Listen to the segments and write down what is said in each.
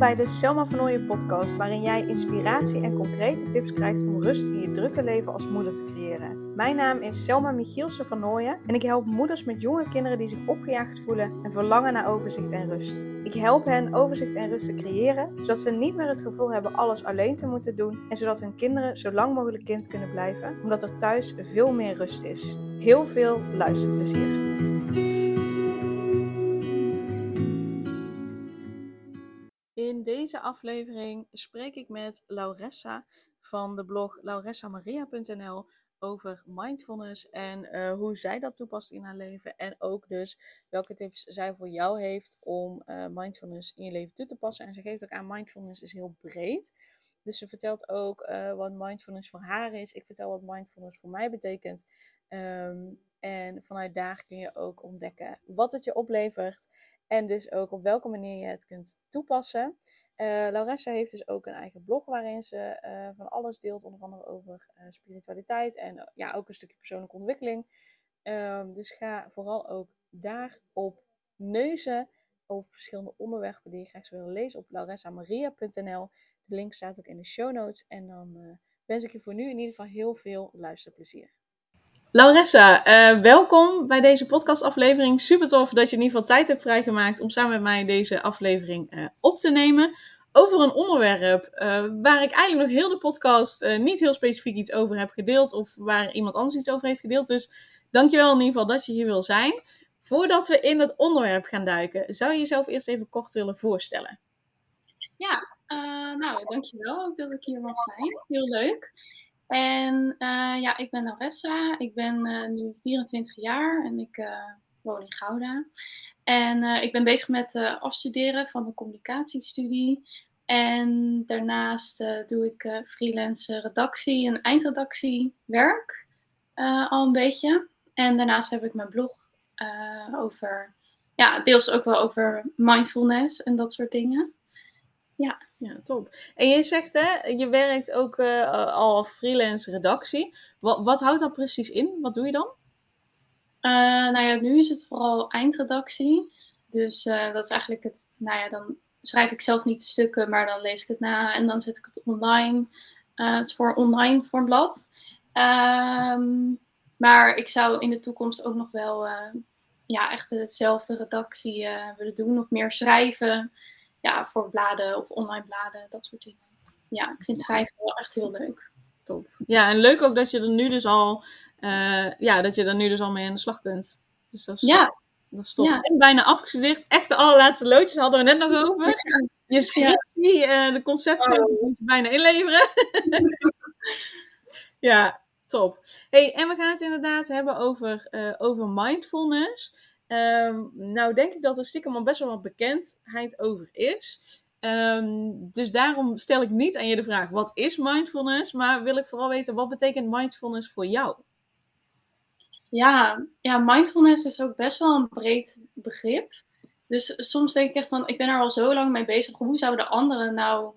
bij de Selma van podcast, waarin jij inspiratie en concrete tips krijgt om rust in je drukke leven als moeder te creëren. Mijn naam is Selma Michielsen van en ik help moeders met jonge kinderen die zich opgejaagd voelen en verlangen naar overzicht en rust. Ik help hen overzicht en rust te creëren, zodat ze niet meer het gevoel hebben alles alleen te moeten doen en zodat hun kinderen zo lang mogelijk kind kunnen blijven, omdat er thuis veel meer rust is. Heel veel luisterplezier. Deze aflevering spreek ik met Lauressa van de blog lauressamaria.nl over mindfulness en uh, hoe zij dat toepast in haar leven. En ook dus welke tips zij voor jou heeft om uh, mindfulness in je leven toe te passen. En ze geeft ook aan, mindfulness is heel breed. Dus ze vertelt ook uh, wat mindfulness voor haar is. Ik vertel wat mindfulness voor mij betekent. Um, en vanuit daar kun je ook ontdekken wat het je oplevert. En dus ook op welke manier je het kunt toepassen. Uh, Lauressa heeft dus ook een eigen blog waarin ze uh, van alles deelt, onder andere over uh, spiritualiteit en ja, ook een stukje persoonlijke ontwikkeling. Um, dus ga vooral ook daarop neuzen over verschillende onderwerpen die je graag zou willen lezen op lauressamaria.nl. De link staat ook in de show notes. En dan wens ik je voor nu in ieder geval heel veel luisterplezier. Lauressa, uh, welkom bij deze podcastaflevering. Super tof dat je in ieder geval tijd hebt vrijgemaakt om samen met mij deze aflevering uh, op te nemen. Over een onderwerp uh, waar ik eigenlijk nog heel de podcast niet heel specifiek iets over heb gedeeld. Of waar iemand anders iets over heeft gedeeld. Dus dankjewel in ieder geval dat je hier wil zijn. Voordat we in het onderwerp gaan duiken, zou je jezelf eerst even kort willen voorstellen? Ja, nou dankjewel ook dat ik hier mag zijn. Heel leuk. En uh, ja, ik ben Lauressa. Ik ben uh, nu 24 jaar en ik uh, woon in Gouda. En ik ben bezig met afstuderen van een communicatiestudie. En daarnaast doe ik freelance redactie en eindredactiewerk al een beetje. En daarnaast heb ik mijn blog over, ja, deels ook wel over mindfulness en dat soort dingen. Ja. Ja, top. En je zegt, hè, je werkt ook uh, al freelance redactie. Wat, wat houdt dat precies in? Wat doe je dan? Uh, nou ja, nu is het vooral eindredactie. Dus uh, dat is eigenlijk het, nou ja, dan schrijf ik zelf niet de stukken, maar dan lees ik het na en dan zet ik het online. het is voor online voor een blad. Maar ik zou in de toekomst ook nog wel ja, echt hetzelfde redactie willen doen, of meer schrijven ja, voor bladen of online bladen, dat soort dingen. Ja, ik vind schrijven wel echt heel leuk. Top. Ja, en leuk ook dat je er nu dus al, uh, ja, dat je er nu dus al mee aan de slag kunt. Dus dat is, ja. dat is tof. Ja. En bijna afgestudeerd. Echt de allerlaatste loodjes hadden we net nog over. Ja. Je scriptie, uh, de concepten oh. moet je bijna inleveren. ja, top. Hey, en we gaan het inderdaad hebben over, uh, over mindfulness. Um, nou denk ik dat er stiekem al best wel wat bekendheid over is. Um, dus daarom stel ik niet aan je de vraag, wat is mindfulness? Maar wil ik vooral weten, wat betekent mindfulness voor jou? Ja, ja, mindfulness is ook best wel een breed begrip. Dus soms denk ik echt van, ik ben er al zo lang mee bezig. Hoe zouden anderen nou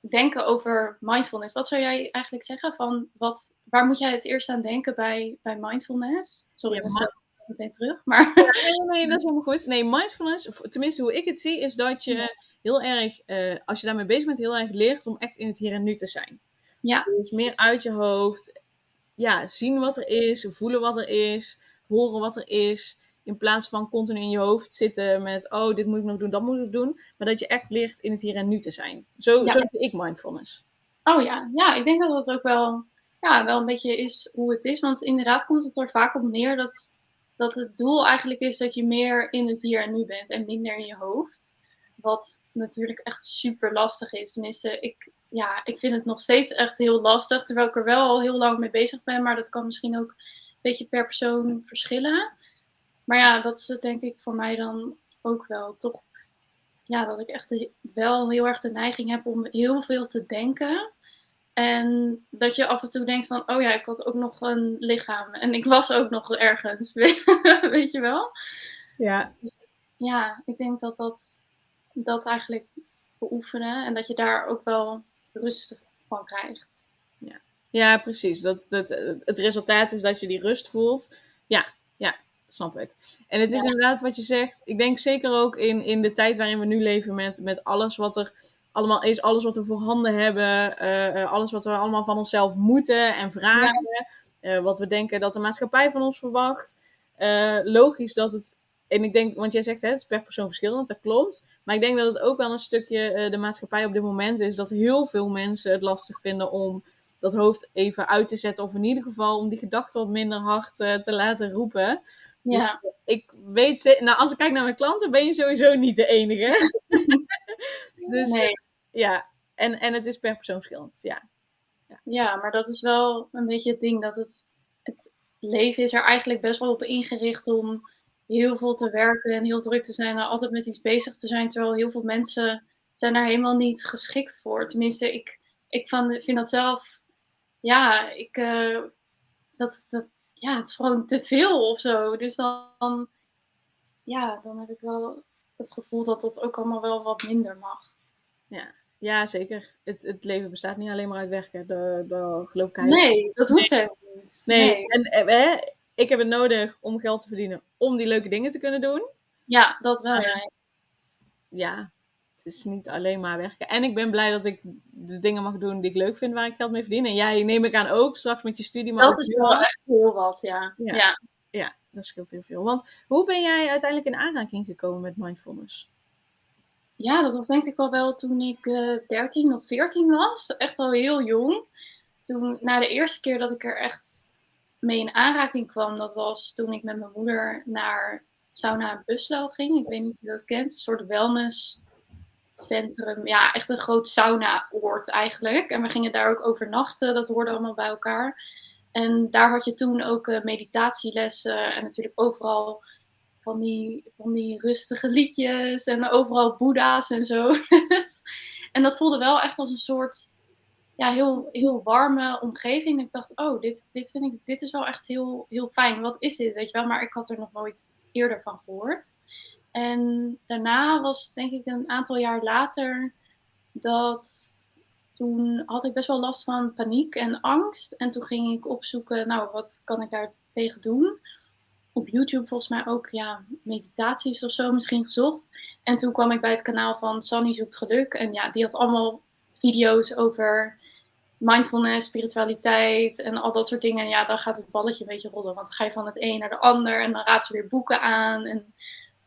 denken over mindfulness? Wat zou jij eigenlijk zeggen van, wat, waar moet jij het eerst aan denken bij, bij mindfulness? Sorry, ja, meteen terug. Maar... nee, nee, dat is helemaal goed. Nee, mindfulness, tenminste hoe ik het zie, is dat je heel erg, uh, als je daarmee bezig bent, heel erg leert om echt in het hier en nu te zijn. Ja. Dus meer uit je hoofd, ja, zien wat er is, voelen wat er is, horen wat er is. In plaats van continu in je hoofd zitten met, oh, dit moet ik nog doen, dat moet ik doen. Maar dat je echt leert in het hier en nu te zijn. Zo, ja. zo vind ik mindfulness. Oh ja, ja, ik denk dat dat ook wel, ja, wel een beetje is hoe het is. Want inderdaad komt het er vaak op neer dat dat het doel eigenlijk is dat je meer in het hier en nu bent en minder in je hoofd. Wat natuurlijk echt super lastig is. Tenminste, ik, ja, ik vind het nog steeds echt heel lastig. Terwijl ik er wel al heel lang mee bezig ben. Maar dat kan misschien ook een beetje per persoon verschillen. Maar ja, dat is denk ik voor mij dan ook wel toch. Ja, dat ik echt wel heel erg de neiging heb om heel veel te denken. En dat je af en toe denkt van, oh ja, ik had ook nog een lichaam. En ik was ook nog ergens, weet je wel? Ja. Dus, ja, ik denk dat dat, dat eigenlijk beoefenen en dat je daar ook wel rust van krijgt. Ja, ja precies. Dat, dat, het resultaat is dat je die rust voelt. Ja, ja. snap ik. En het is inderdaad wat je zegt. Ik denk zeker ook in, in de tijd waarin we nu leven met, met alles wat er allemaal is, alles wat we voorhanden hebben, eh, eh, alles wat we allemaal van onszelf moeten en vragen, eh, wat we denken dat de maatschappij van ons verwacht. logisch dat het, en ik denk, want jij zegt hè, het is per persoon verschillend, dat klopt. Maar ik denk dat het ook wel een stukje de maatschappij op dit moment is dat heel veel mensen het lastig vinden om dat hoofd even uit te zetten. Of in ieder geval om die gedachten wat minder hard te laten roepen. Ja. Dus ik weet, nou als ik kijk naar mijn klanten, ben je sowieso niet de enige. dus nee. Ja, en, en het is per persoon verschillend, ja. ja. Ja, maar dat is wel een beetje het ding dat het, het leven is er eigenlijk best wel op ingericht om heel veel te werken en heel druk te zijn en altijd met iets bezig te zijn, terwijl heel veel mensen zijn daar helemaal niet geschikt voor. Tenminste, ik, ik van, vind dat zelf, ja, ik, uh, dat, dat, ja, het is gewoon te veel of zo. Dus dan, ja, dan heb ik wel het gevoel dat dat ook allemaal wel wat minder mag. Ja, ja zeker. Het, het leven bestaat niet alleen maar uit werken. Dat, geloof ik eigenlijk. Nee, dat hoeft helemaal niet. Nee, en eh, ik heb het nodig om geld te verdienen om die leuke dingen te kunnen doen. Ja, dat wel, ja. Ja, het is niet alleen maar werken. En ik ben blij dat ik de dingen mag doen die ik leuk vind, waar ik geld mee verdien. En jij neem ik aan ook, straks met je studie. Maar dat is wel echt heel wat, ja. ja. ja. dat scheelt heel veel. Want hoe ben jij uiteindelijk in aanraking gekomen met mindfulness? Ja, dat was denk ik al wel toen ik uh, eh, 13 of 14 was. Echt al heel jong. Toen, na de eerste keer dat ik er echt mee in aanraking kwam, dat was toen ik met mijn moeder naar Sauna Buslo ging. Ik weet niet of je dat kent. Een soort wellness centrum. Ja, echt een groot sauna-oord eigenlijk. En we gingen daar ook overnachten. Dat hoorde allemaal bij elkaar. En daar had je toen ook uh, meditatielessen. En natuurlijk overal van die, van die rustige liedjes. En overal boeddha's en zo. en dat voelde wel echt als een soort ja, heel, heel warme omgeving. Ik dacht, oh, dit, dit vind ik, dit is wel echt heel, heel fijn. Wat is dit, weet je wel? Maar ik had er nog nooit eerder van gehoord. En daarna was denk ik een aantal jaar later dat toen had ik best wel last van paniek en angst. En toen ging ik opzoeken, nou, wat kan ik daar tegen doen? Op YouTube volgens mij ook, ja, meditaties of zo misschien gezocht. En toen kwam ik bij het kanaal van Sunny Zoekt Geluk. En ja, die had allemaal video's over mindfulness, spiritualiteit en al dat soort dingen. En ja, dan gaat het balletje een beetje rollen. Want dan ga je van het een naar de ander en dan raad ze weer boeken aan. En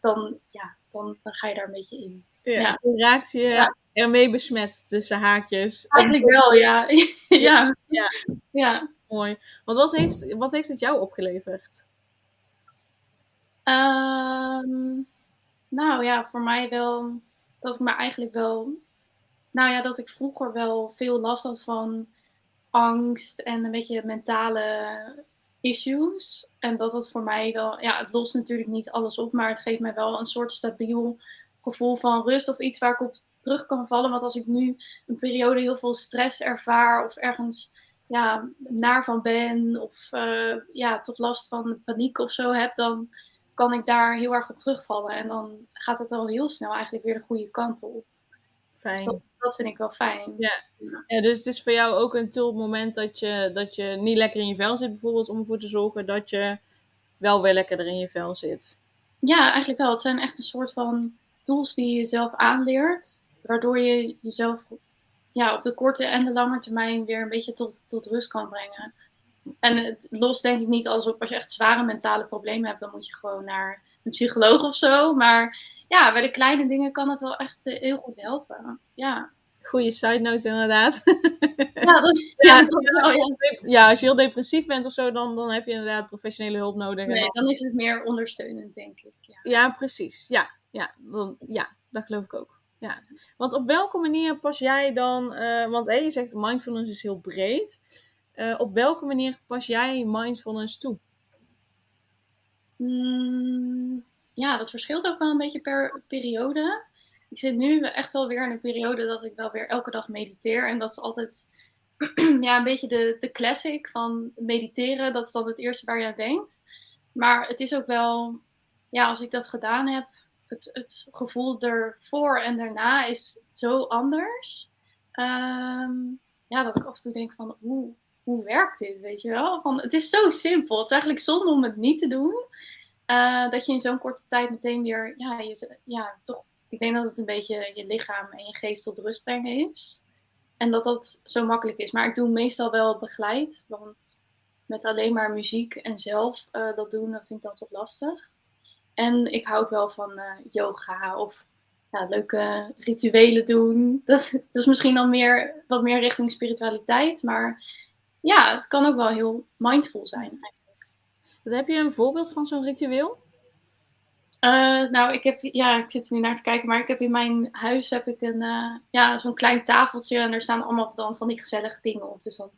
dan, ja, dan, dan ga je daar een beetje in. Ja, raakt je ermee besmet tussen haakjes. Eigenlijk wel, ja. ja. ja. ja. Mooi. Want wat heeft, wat heeft het jou opgeleverd? Ehm, nou ja, voor mij wel dat ik me eigenlijk wel. Nou ja, dat ik vroeger wel veel last had van angst en een beetje mentale issues. En dat dat voor mij wel, ja, het lost natuurlijk niet alles op, maar het geeft mij wel een soort stabiel gevoel van rust of iets waar ik op terug kan vallen. Want als ik nu een periode heel veel stress ervaar of ergens ja, naar van ben of uh, ja, toch last van paniek of zo heb, dan kan ik daar heel erg op terugvallen. En dan gaat het al heel snel eigenlijk weer de goede kant op. Fijn. Dus dat, vind ik wel fijn. Ja. ja, dus het is voor jou ook een tool op het moment dat je, dat je niet lekker in je vel zit, bijvoorbeeld, om ervoor te zorgen dat je wel weer lekker in je vel zit. Ja, eigenlijk wel. Het zijn echt een soort van tools die je zelf aanleert, waardoor je jezelf ja, op de korte en de lange termijn weer een beetje tot, tot rust kan brengen. En het lost denk ik niet als op als je echt zware mentale problemen hebt, dan moet je gewoon naar een psycholoog of zo. Maar ja, bij de kleine dingen kan het wel echt eh, heel goed helpen. Ja. Goeie side note inderdaad. Ja, dat is, ja, ja, als je heel depressief bent of zo, dan, dan heb je inderdaad professionele hulp nodig. Nee, dan, is het meer ondersteunend, denk ik. Ja, ja precies. Ja, ja, dan, ja, dat geloof ik ook. Ja. Want op welke manier pas jij dan, uh, want hey, je zegt mindfulness is heel breed. Uh, op welke manier pas jij mindfulness toe? Mm, ja, dat verschilt ook wel een beetje per periode. Ik zit nu echt wel weer in een periode dat ik wel weer elke dag mediteer. En dat is altijd ja, een beetje de, de classic van mediteren. Dat is dan het eerste waar je aan denkt. Maar het is ook wel, ja, als ik dat gedaan heb, het, het gevoel ervoor en daarna is zo anders. Ehm, ja, dat ik af en toe denk van, hoe, hoe werkt dit, weet je wel? Van, het is zo simpel. Het is eigenlijk zonde om het niet te doen. dat je in zo'n korte tijd meteen weer, ja, je, ja, toch, ik denk dat het een beetje je lichaam en je geest tot rust brengen is. En dat dat zo makkelijk is. Maar ik doe meestal wel begeleid, want met alleen maar muziek en zelf dat doen, dat vind ik dan toch lastig. En ik hou ook wel van yoga of leuke rituelen doen. Dat, dat is misschien dan meer, wat meer richting spiritualiteit. Maar ja, het kan ook wel heel mindful zijn eigenlijk. heb je een voorbeeld van zo'n ritueel? Uh, nou, ik heb, ja, ik zit er niet naar te kijken, maar ik heb in mijn huis heb ik een, uh, ja, zo'n klein tafeltje en er staan allemaal dan van die gezellige dingen op. Dus dan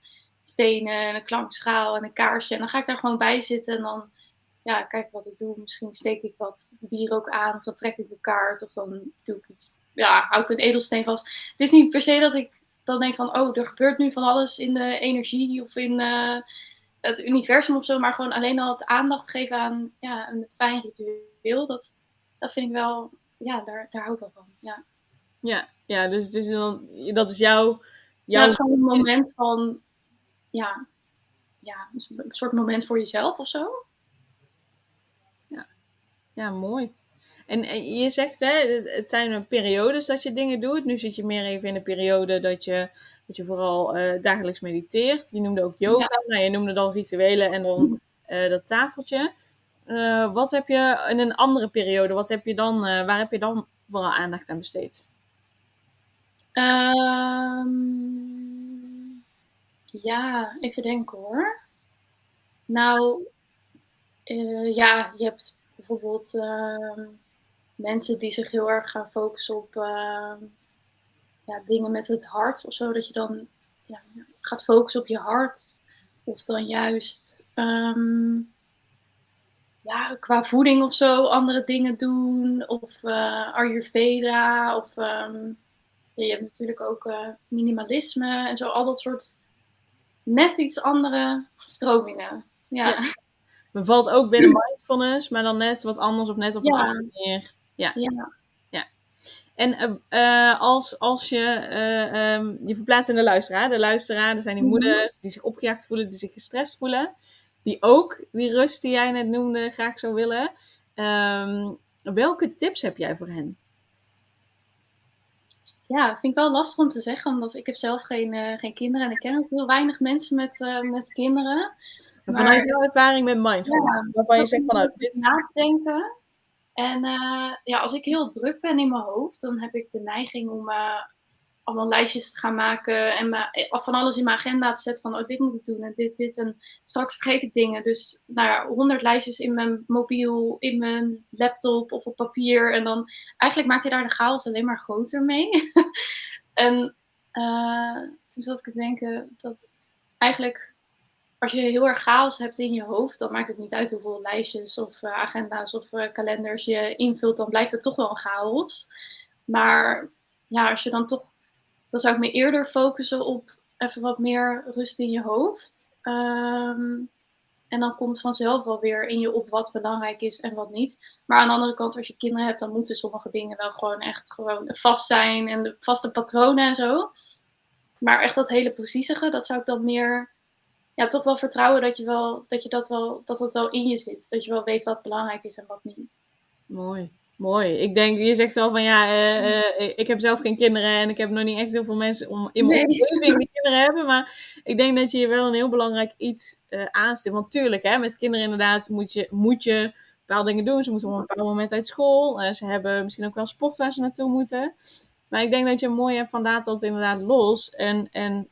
stenen en een klankschaal en een kaarsje. En dan ga ik daar gewoon bij zitten en dan ja, kijk wat ik doe. Misschien steek ik wat ook aan, of dan trek ik een kaart, of dan doe ik iets, ja, hou ik een edelsteen vast. Het is niet per se dat ik dan denk van, oh, er gebeurt nu van alles in de energie of in uh, het universum of zo, maar gewoon alleen al het aandacht geven aan ja, een fijn ritueel. Dat, dat vind ik wel, ja, daar, daar hou ik wel van. Ja, ja, ja dus het is dan, dat is jouw. jouw... Ja, het is gewoon een moment van, ja, ja, een soort moment voor jezelf of zo. Ja, mooi. En, je zegt, hè, het zijn periodes dat je dingen doet. Nu zit je meer even in de periode dat je, dat je vooral uh, dagelijks mediteert. Je noemde ook yoga. Nou, je noemde dan rituelen en dan uh, dat tafeltje. Uh, wat heb je in een andere periode, wat heb je dan, waar heb je dan vooral aandacht aan besteed? Um, ja, even denken hoor. Nou, ja, je hebt bijvoorbeeld uh, mensen die zich heel erg gaan focussen op uh, ja, dingen met het hart of zo. Dat je dan ja, gaat focussen op je hart. Of dan juist um, ja, qua voeding of zo andere dingen doen. Of uh, Ayurveda. Of um, ja, je hebt natuurlijk ook uh, minimalisme en zo. Al dat soort net iets andere stromingen. ja bevalt ook binnen mindfulness, maar dan net wat anders of net op een andere manier. Ja. ja. ja. En uh, als, als je uh, um, je verplaatst in de luisteraar, de luisteraar, er zijn die mhm. moeders die zich opgejaagd voelen, die zich gestrest voelen, die ook die rust die jij net noemde graag zou willen. Um, welke tips heb jij voor hen? Ja, vind ik wel lastig om te zeggen, omdat ik heb zelf geen, uh, geen kinderen en ik ken ook heel weinig mensen met, met kinderen. Maar vanuit jouw ervaring met mindfulness, waarvan je zegt vanuit dit... Nadenken. En uh, ja, als ik heel druk ben in mijn hoofd, dan heb ik de neiging om uh, allemaal lijstjes te gaan maken en eh, van alles in mijn agenda te zetten van oh, dit moet ik doen en dit, dit en straks vergeet ik dingen. Dus nou ja, honderd lijstjes in mijn mobiel, in mijn laptop of op papier en dan eigenlijk maak je daar de chaos alleen maar groter mee. en toen zat ik te denken dat eigenlijk als je heel erg chaos hebt in je hoofd, dan maakt het niet uit hoeveel lijstjes of uh, agenda's of uh, kalenders je invult, dan blijft het toch wel een chaos. Maar ja, als je dan toch, dan zou ik me eerder focussen op even wat meer rust in je hoofd. Um, en dan komt vanzelf wel weer in je op wat belangrijk is en wat niet. Maar aan de andere kant, als je kinderen hebt, dan moeten sommige dingen wel gewoon echt gewoon vast zijn en de vaste patronen en zo. Maar echt dat hele precieze, dat zou ik dan meer ja, toch wel vertrouwen dat je, wel, dat, je dat, wel, dat dat wel in je zit. Dat je wel weet wat belangrijk is en wat niet. Mooi. Mooi. Ik denk, je zegt wel van ja, uh, uh, ik heb zelf geen kinderen en ik heb nog niet echt heel veel mensen om in mijn nee. omgeving die kinderen hebben. Maar ik denk dat je je wel een heel belangrijk iets uh, aanstipt. Want tuurlijk, hè, met kinderen inderdaad moet je, moet je bepaalde dingen doen. Ze moeten op een bepaald moment uit school. ze hebben misschien ook wel sport waar ze naartoe moeten. Maar ik denk dat je mooi hebt van laat dat inderdaad los. En, en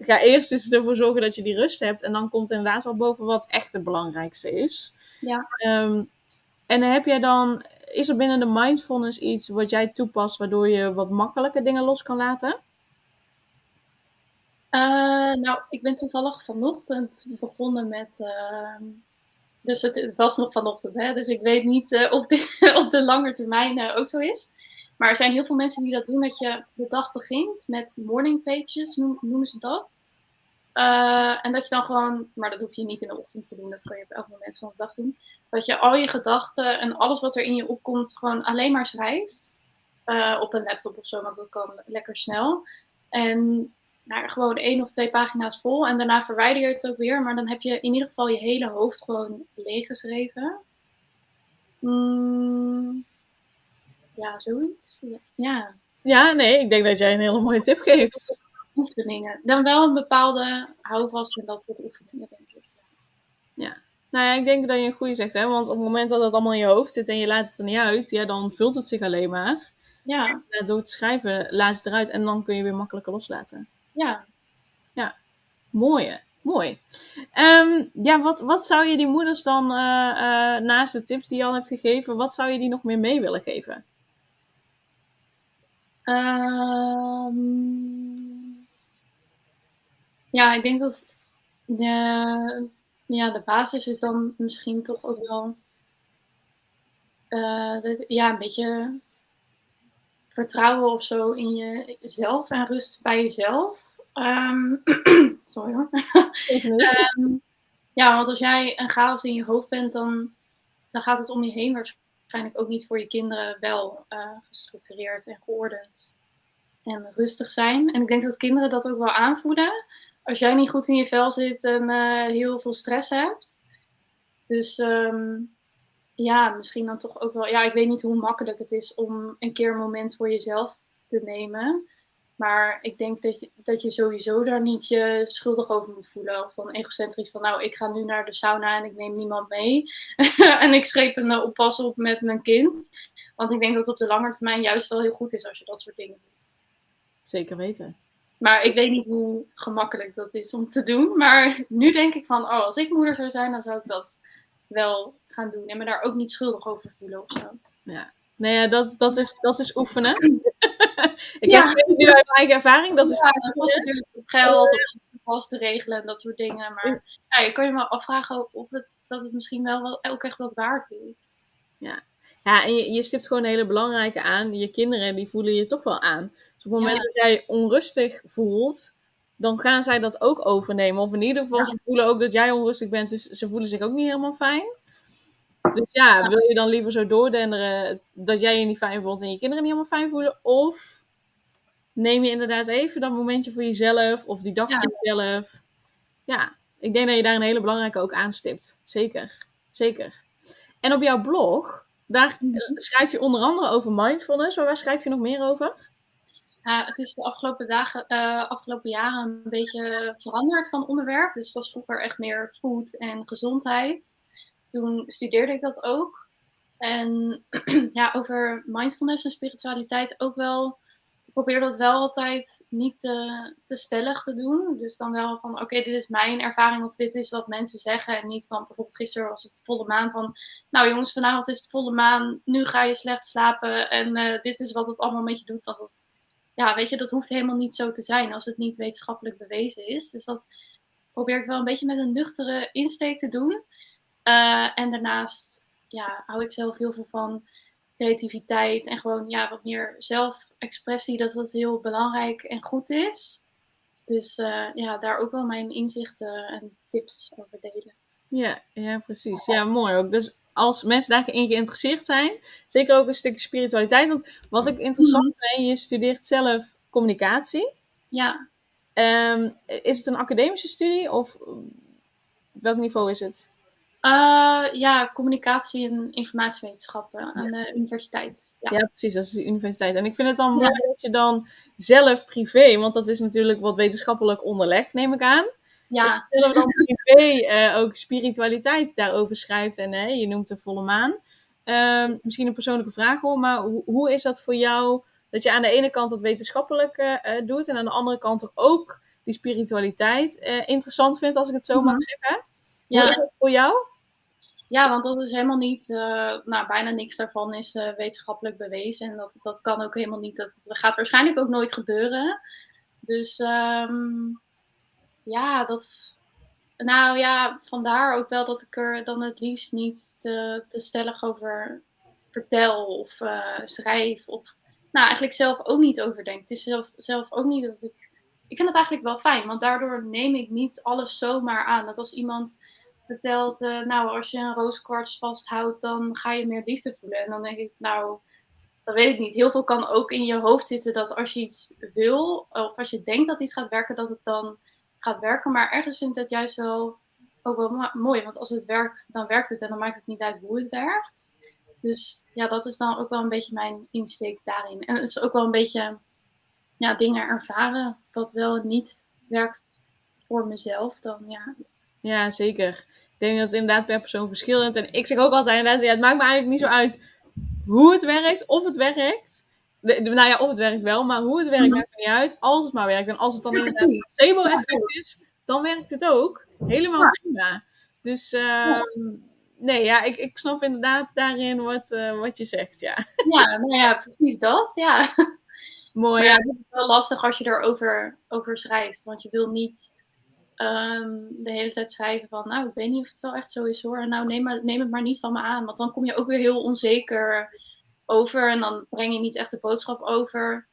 ga eerst eens ervoor zorgen dat je die rust hebt. En dan komt inderdaad wel boven wat echt het belangrijkste is. Ja. Um, en heb jij dan, is er binnen de mindfulness iets wat jij toepast waardoor je wat makkelijker dingen los kan laten? Uh, nou, ik ben toevallig vanochtend begonnen met. Uh, dus het, het, was nog vanochtend, hè? dus ik weet niet uh, of dit op de lange termijn ook zo is. Maar er zijn heel veel mensen die dat doen, dat je de dag begint met morning pages, noemen ze dat. Uh, en dat je dan gewoon, maar dat hoef je niet in de ochtend te doen, dat kan je op elk moment van de dag doen. Dat je al je gedachten en alles wat er in je opkomt, gewoon alleen maar schrijft. Uh, op een laptop of zo, want dat kan lekker snel. En nou, gewoon één of twee pagina's vol. En daarna verwijder je het ook weer. Maar dan heb je in ieder geval je hele hoofd gewoon leeggeschreven. Mm, ja, zoiets. Ja. ja. Nee, ik denk dat jij een hele mooie tip geeft. Oefeningen. Dan wel een bepaalde houvast en dat soort oefeningen, denk ik. Ja. Nou ja, ik denk dat je een goede zegt, hè? Want op het moment dat het allemaal in je hoofd zit en je laat het er niet uit, ja, dan vult het zich alleen maar. Ja. En door het schrijven laat het eruit en dan kun je weer makkelijker loslaten. Ja. Ja, mooie. Mooi. Ehm, ja, wat, wat zou je die moeders dan, eh, eh, naast de tips die je al hebt gegeven, wat zou je die nog meer mee willen geven? Ehm, ja, ik denk dat de, ja, de basis is dan misschien toch ook wel uh, dat, ja, een beetje vertrouwen of zo in jezelf en rust bij jezelf. Um, sorry hoor. um, ja, want als jij een chaos in je hoofd bent, dan, dan gaat het om je heen waarschijnlijk ook niet voor je kinderen wel uh, gestructureerd en geordend en rustig zijn. En ik denk dat kinderen dat ook wel aanvoelen. Als jij niet goed in je vel zit en uh, heel veel stress hebt. Dus um, ja, misschien dan toch ook wel. Ja, ik weet niet hoe makkelijk het is om een keer een moment voor jezelf te nemen. Maar ik denk dat je, dat je sowieso daar niet je schuldig over moet voelen. Of dan egocentrisch van, nou, ik ga nu naar de sauna en ik neem niemand mee. en ik schreef een uh, oppas op met mijn kind. Want ik denk dat het op de lange termijn juist wel heel goed is als je dat soort dingen doet. Zeker weten. Maar ik weet niet hoe gemakkelijk dat is om te doen. Maar nu denk ik van, oh, als ik moeder zou zijn, dan zou ik dat wel gaan doen. En me daar ook niet schuldig over voelen of zo. Ja, nee, ja, dat, dat, is, dat is oefenen. ik ja. heb nu uit mijn eigen ervaring. Dat is ja, dat kost natuurlijk geld om vast te regelen en dat soort dingen. Maar ja, je kan je wel afvragen of het, dat het misschien wel, wel ook echt wat waard is. Ja, ja en je, je stipt gewoon een hele belangrijke aan. Je kinderen die voelen je toch wel aan. Dus op het moment ja. dat jij onrustig voelt, dan gaan zij dat ook overnemen. Of in ieder geval, ja. ze voelen ook dat jij onrustig bent, dus ze voelen zich ook niet helemaal fijn. Dus ja, wil je dan liever zo doordenderen dat jij je niet fijn voelt en je kinderen niet helemaal fijn voelen? Of neem je inderdaad even dat momentje voor jezelf of die dag ja. voor jezelf? Ja, ik denk dat je daar een hele belangrijke ook aanstipt. Zeker, zeker. En op jouw blog, daar -hmm. schrijf je onder andere over mindfulness, maar waar schrijf je nog meer over? Het is de afgelopen dagen, uh, afgelopen jaren een beetje veranderd van onderwerp. Dus het was vroeger echt meer food en gezondheid. Toen studeerde ik dat ook. En ja, over mindfulness en spiritualiteit ook wel. Probeer dat wel altijd niet te, te stellig te doen. Dus dan wel van, oké, dit is mijn ervaring of dit is wat mensen zeggen. En niet van, bijvoorbeeld gisteren was het volle maan van, nou jongens, vanavond is het volle maan. Nu ga je slecht slapen en uh, dit is wat het allemaal met je doet. Want dat, ja, weet je, dat hoeft helemaal niet zo te zijn als het niet wetenschappelijk bewezen is. Dus dat probeer ik wel een beetje met een nuchtere insteek te doen. Uh, en daarnaast ja, hou ik zelf heel veel van creativiteit en gewoon ja, wat meer zelfexpressie, dat dat heel belangrijk en goed is. Dus uh, ja, daar ook wel mijn inzichten en tips over delen. Ja, ja, precies. Ja, mooi ook. Dus als mensen daarin geïnteresseerd zijn, zeker ook een stukje spiritualiteit. Want wat ik interessant mm -hmm. vind, je studeert zelf communicatie. Ja. Um, is het een academische studie of welk niveau is het? Uh, ja, communicatie en informatiewetenschappen ja. aan de universiteit. Ja. ja. precies, dat is de universiteit. En ik vind het dan mooi ja. dat je dan zelf privé, want dat is natuurlijk wat wetenschappelijk onderlegd, neem ik aan. Ja. Dus je dan privé uh, ook spiritualiteit daarover schrijft en uh, je noemt de volle maan. Uh, misschien een persoonlijke vraag hoor, maar ho hoe is dat voor jou dat je aan de ene kant dat wetenschappelijk doet en aan de andere kant toch ook die spiritualiteit interessant vindt, als ik het zo -hmm. mag zeggen? Hoe is dat voor jou? Ja, want dat is helemaal niet, uh, nou bijna niks daarvan is uh, wetenschappelijk bewezen. En dat, dat kan ook helemaal niet, dat, dat gaat waarschijnlijk ook nooit gebeuren. Dus um, ja, dat, nou ja, vandaar ook wel dat ik er dan het liefst niet te, te stellig over vertel of uh, schrijf. Of nou eigenlijk zelf ook niet over denk. Het is zelf, zelf ook niet dat ik, ik vind het eigenlijk wel fijn, want daardoor neem ik niet alles zomaar aan. Dat als iemand vertelt, uh, nou, als je een rooskwarts vasthoudt, dan ga je meer liefde voelen. En dan denk ik, nou, dat weet ik niet. Heel veel kan ook in je hoofd zitten dat als je iets wil, of als je denkt dat iets gaat werken, dat het dan gaat werken. Maar ergens vind ik dat juist wel ook wel mooi. Want als het werkt, dan werkt het en dan maakt het niet uit hoe het werkt. Dus ja, dat is dan ook wel een beetje mijn insteek daarin. En het is ook wel een beetje ja, dingen ervaren wat wel niet werkt voor mezelf. Dan ja. Ja, zeker. Ik denk dat het inderdaad per persoon verschillend En ik zeg ook altijd inderdaad, ja, het maakt me eigenlijk niet zo uit hoe het werkt, of het werkt. De, nou ja, of het werkt wel, maar hoe het werkt mhm. maakt me niet uit. Als het maar werkt. En als het dan inderdaad een placebo-effect is, dan werkt het ook. Helemaal prima. Dus uh, nee, ja, ik, ik snap inderdaad daarin wat, uh, wat je zegt, ja. Ja, nou ja, precies dat, ja. Mooi. ja, het is wel lastig als je erover over schrijft. Want je wil niet um, de hele tijd schrijven van, nou, ik weet niet of het wel echt zo is hoor. Nou, neem, maar, neem het maar niet van me aan. Want dan kom je ook weer heel onzeker over. En dan breng je niet echt de boodschap over.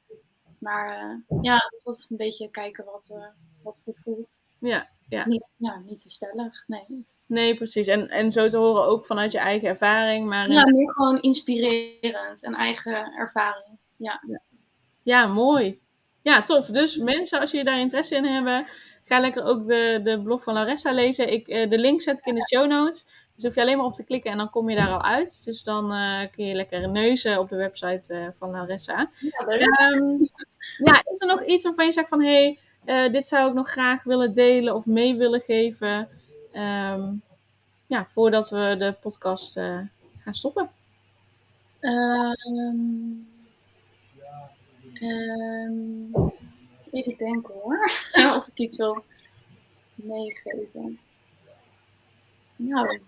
Maar uh, ja, dat is een beetje kijken wat, uh, wat goed voelt. Ja, ja. Niet, ja, niet te stellig, nee. Nee, precies. En, en zo te horen ook vanuit je eigen ervaring. Maar ja, meer gewoon inspirerend en eigen ervaring. Ja. ja. Ja, mooi. Ja, tof. Dus mensen, als jullie daar interesse in hebben, ga lekker ook de, de blog van Larissa lezen. Ik, uh, de link zet ik in de show notes. Dus hoef je alleen maar op te klikken en dan kom je daar al uit. Dus dan uh, kun je lekker neuzen op de website uh, van Larissa. Ja, um, ja, is er nog iets waarvan je zegt van... hé, hey, dit zou ik nog graag willen delen of mee willen geven... Um, ja, voordat we de podcast gaan stoppen? Um, Um, even denken hoor. of ik iets wil meegeven. Nou,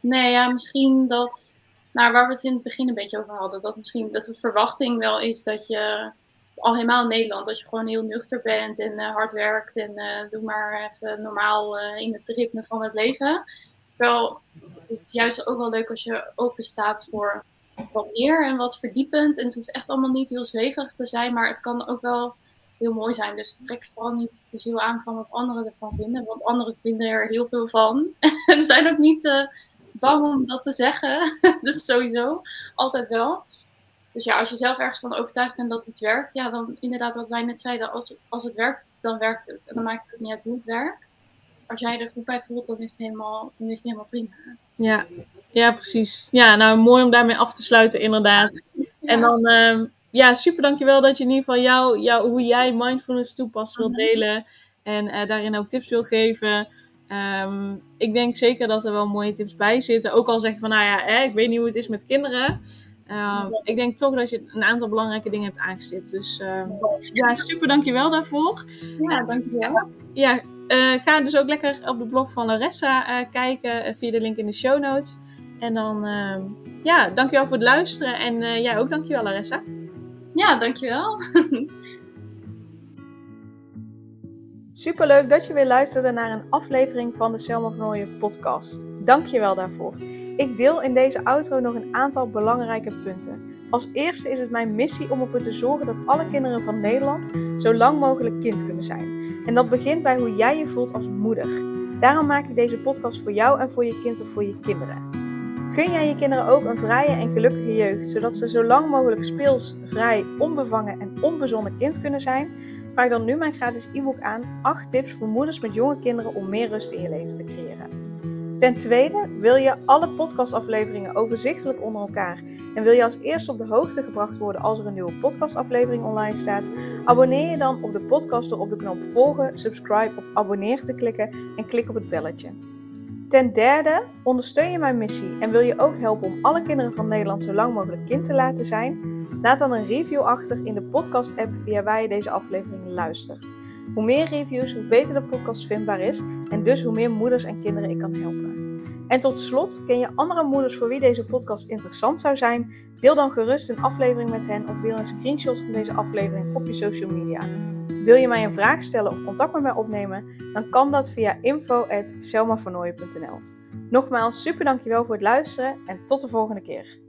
nee, ja, misschien dat. Nou, waar we het in het begin een beetje over hadden. Dat misschien dat de verwachting wel is dat je. Al helemaal in Nederland, dat je gewoon heel nuchter bent en uh, hard werkt en uh, doe maar even normaal uh, in het ritme van het leven. Terwijl is het juist ook wel leuk als je open staat voor wat meer en wat verdiepend. En het hoeft echt allemaal niet heel zweverig te zijn, maar het kan ook wel heel mooi zijn. Dus trek vooral niet te veel aan van wat anderen ervan vinden, want anderen vinden er heel veel van. en zijn ook niet uh, bang om dat te zeggen. dat is sowieso altijd wel. Dus ja, als je zelf ergens van overtuigd bent dat iets werkt, ja, dan inderdaad wat wij net zeiden, als, als het werkt, dan werkt het. En dan maakt het niet uit hoe het werkt. Als jij er goed bij voelt, dan is het helemaal, dan is het helemaal prima. Ja, ja, precies. Ja, nou mooi om daarmee af te sluiten, inderdaad. En dan, uh, ja, super dankjewel dat je in ieder geval jou, jou, hoe jij mindfulness toepast wilt mhm. delen. En uh, daarin ook tips wil geven. Um, ik denk zeker dat er wel mooie tips bij zitten. Ook al zeg je van, nou ja, hè, ik weet niet hoe het is met kinderen. Uh, ik denk toch dat je een aantal belangrijke dingen hebt aangestipt. Dus uh, ja, super dankjewel daarvoor. Ja, dankjewel. Ja, uh, ga dus ook lekker op de blog van Larissa uh, kijken via de link in de show notes. En dan, ja, dankjewel voor het luisteren. En jij ook dankjewel, Larissa. Ja, dankjewel. Superleuk dat je weer luisterde naar een aflevering van de Selma van Ooyen podcast. Dankjewel daarvoor. Ik deel in deze outro nog een aantal belangrijke punten. Als eerste is het mijn missie om ervoor te zorgen dat alle kinderen van Nederland zo lang mogelijk kind kunnen zijn. En dat begint bij hoe jij je voelt als moeder. Daarom maak ik deze podcast voor jou en voor je kind of voor je kinderen. Gun jij je kinderen ook een vrije en gelukkige jeugd, zodat ze zo lang mogelijk speels, vrij, onbevangen en onbezonnen kind kunnen zijn? Vraag dan nu mijn gratis e-book aan 8 tips voor moeders met jonge kinderen om meer rust in je leven te creëren. Ten tweede, wil je alle podcastafleveringen overzichtelijk onder elkaar en wil je als eerste op de hoogte gebracht worden als er een nieuwe podcastaflevering online staat? Abonneer je dan op de podcast door op de knop volgen, subscribe of abonneer te klikken en klik op het belletje. Ten derde, ondersteun je mijn missie en wil je ook helpen om alle kinderen van Nederland zo lang mogelijk kind te laten zijn? Laat dan een review achter in de podcast-app via waar je deze aflevering luistert. Hoe meer reviews, hoe beter de podcast vindbaar is en dus hoe meer moeders en kinderen ik kan helpen. En tot slot, ken je andere moeders voor wie deze podcast interessant zou zijn? Deel dan gerust een aflevering met hen of deel een screenshot van deze aflevering op je social media. Wil je mij een vraag stellen of contact met mij opnemen? Dan kan dat via info.selmavernooien.nl Nogmaals, super dankjewel voor het luisteren en tot de volgende keer.